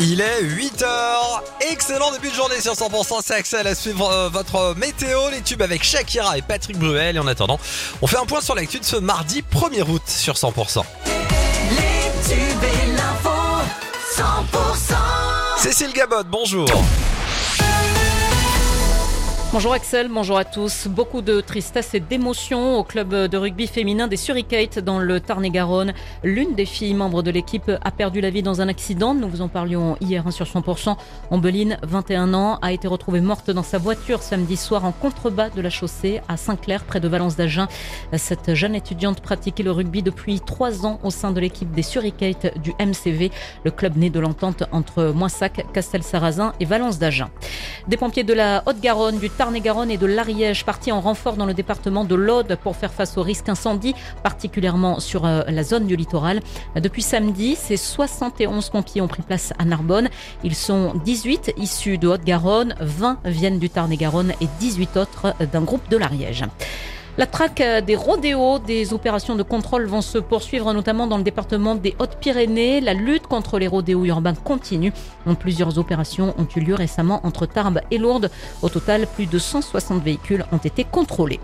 Il est 8h. Excellent début de journée sur 100%. C'est Axel à suivre euh, votre météo, les tubes avec Shakira et Patrick Bruel. Et en attendant, on fait un point sur l'actu de ce mardi 1er août sur 100%. Les tubes et l'info, 100%. Cécile Gabot, bonjour. Bonjour Axel, bonjour à tous. Beaucoup de tristesse et d'émotion au club de rugby féminin des Suricates dans le Tarn-et-Garonne. L'une des filles membres de l'équipe a perdu la vie dans un accident. Nous vous en parlions hier hein, sur 100%. Ombeline, 21 ans, a été retrouvée morte dans sa voiture samedi soir en contrebas de la chaussée à Saint-Clair, près de Valence d'Agen. Cette jeune étudiante pratiquait le rugby depuis trois ans au sein de l'équipe des Suricates du MCV, le club né de l'entente entre Moissac, Castel-Sarrazin et Valence d'Agen. Des pompiers de la Haute-Garonne, du Tarn-et-Garonne et de l'Ariège partis en renfort dans le département de l'Aude pour faire face au risque incendie, particulièrement sur euh, la zone du littoral. Depuis samedi, ces 71 pompiers ont pris place à Narbonne. Ils sont 18 issus de Haute-Garonne, 20 viennent du Tarn-et-Garonne et 18 autres d'un groupe de l'Ariège. La traque des rodéos, des opérations de contrôle vont se poursuivre notamment dans le département des Hautes-Pyrénées. La lutte contre les rodéos urbains continue. Plusieurs opérations ont eu lieu récemment entre Tarbes et Lourdes. Au total, plus de 160 véhicules ont été contrôlés.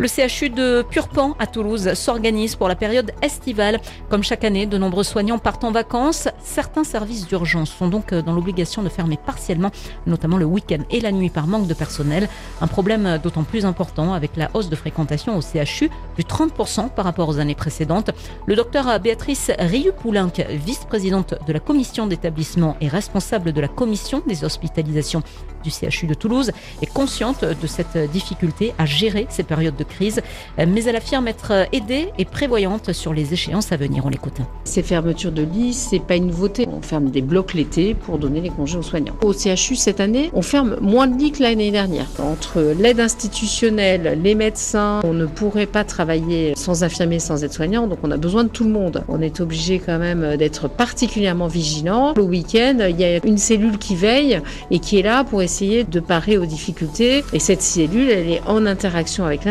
Le CHU de Purpan à Toulouse s'organise pour la période estivale. Comme chaque année, de nombreux soignants partent en vacances. Certains services d'urgence sont donc dans l'obligation de fermer partiellement, notamment le week-end et la nuit par manque de personnel. Un problème d'autant plus important avec la hausse de fréquentation au CHU de 30% par rapport aux années précédentes. Le docteur Béatrice Riu-Poulenc, vice-présidente de la commission d'établissement et responsable de la commission des hospitalisations du CHU de Toulouse, est consciente de cette difficulté à gérer ces périodes de crise, mais elle affirme être aidée et prévoyante sur les échéances à venir. On l'écoute. Ces fermetures de lits, c'est pas une nouveauté. On ferme des blocs l'été pour donner les congés aux soignants. Au CHU cette année, on ferme moins de lits que l'année dernière. Entre l'aide institutionnelle, les médecins, on ne pourrait pas travailler sans infirmiers, sans aides-soignants, donc on a besoin de tout le monde. On est obligé quand même d'être particulièrement vigilant. Le week-end, il y a une cellule qui veille et qui est là pour essayer de parer aux difficultés. Et cette cellule, elle est en interaction avec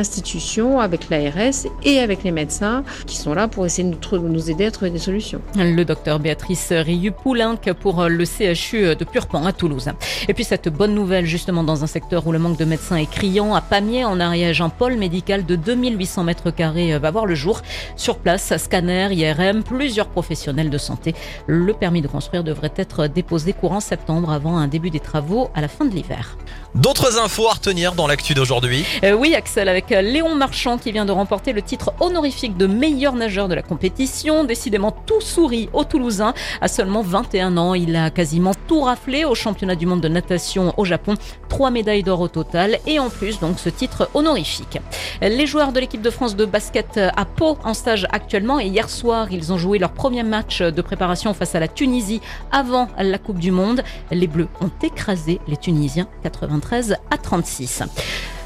avec l'ARS et avec les médecins qui sont là pour essayer de nous, nous aider à trouver des solutions. Le docteur Béatrice Riu-Poulenc pour le CHU de Purpan à Toulouse. Et puis cette bonne nouvelle justement dans un secteur où le manque de médecins est criant, à Pamiers en Ariège, un pôle médical de 2800 mètres carrés va voir le jour. Sur place, scanner, IRM, plusieurs professionnels de santé. Le permis de construire devrait être déposé courant septembre avant un début des travaux à la fin de l'hiver. D'autres infos à retenir dans l'actu d'aujourd'hui? Euh, oui, Axel, avec Léon Marchand qui vient de remporter le titre honorifique de meilleur nageur de la compétition. Décidément tout sourit au Toulousain. À seulement 21 ans, il a quasiment tout raflé au championnat du monde de natation au Japon. Trois médailles d'or au total et en plus donc ce titre honorifique. Les joueurs de l'équipe de France de basket à Pau en stage actuellement et hier soir, ils ont joué leur premier match de préparation face à la Tunisie avant la Coupe du Monde. Les Bleus ont écrasé les Tunisiens 93 à 36.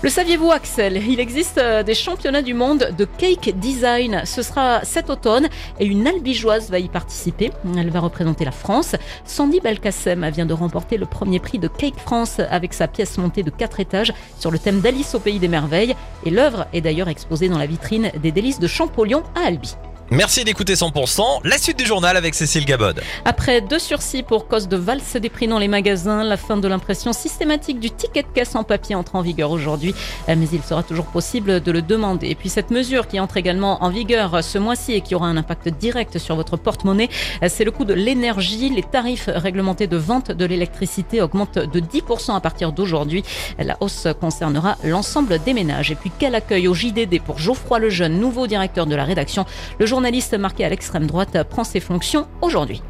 Le saviez-vous, Axel? Il existe euh, des championnats du monde de cake design. Ce sera cet automne et une albigeoise va y participer. Elle va représenter la France. Sandy Belkacem vient de remporter le premier prix de Cake France avec sa pièce montée de 4 étages sur le thème d'Alice au pays des merveilles. Et l'œuvre est d'ailleurs exposée dans la vitrine des délices de Champollion à Albi. Merci d'écouter 100%. La suite du journal avec Cécile Gabod. Après deux sursis pour cause de valse des prix dans les magasins, la fin de l'impression systématique du ticket de caisse en papier entre en vigueur aujourd'hui. Mais il sera toujours possible de le demander. Et puis cette mesure qui entre également en vigueur ce mois-ci et qui aura un impact direct sur votre porte-monnaie, c'est le coût de l'énergie. Les tarifs réglementés de vente de l'électricité augmentent de 10% à partir d'aujourd'hui. La hausse concernera l'ensemble des ménages. Et puis quel accueil au JDD pour Geoffroy Lejeune, nouveau directeur de la rédaction. Le journaliste marqué à l'extrême droite prend ses fonctions aujourd'hui.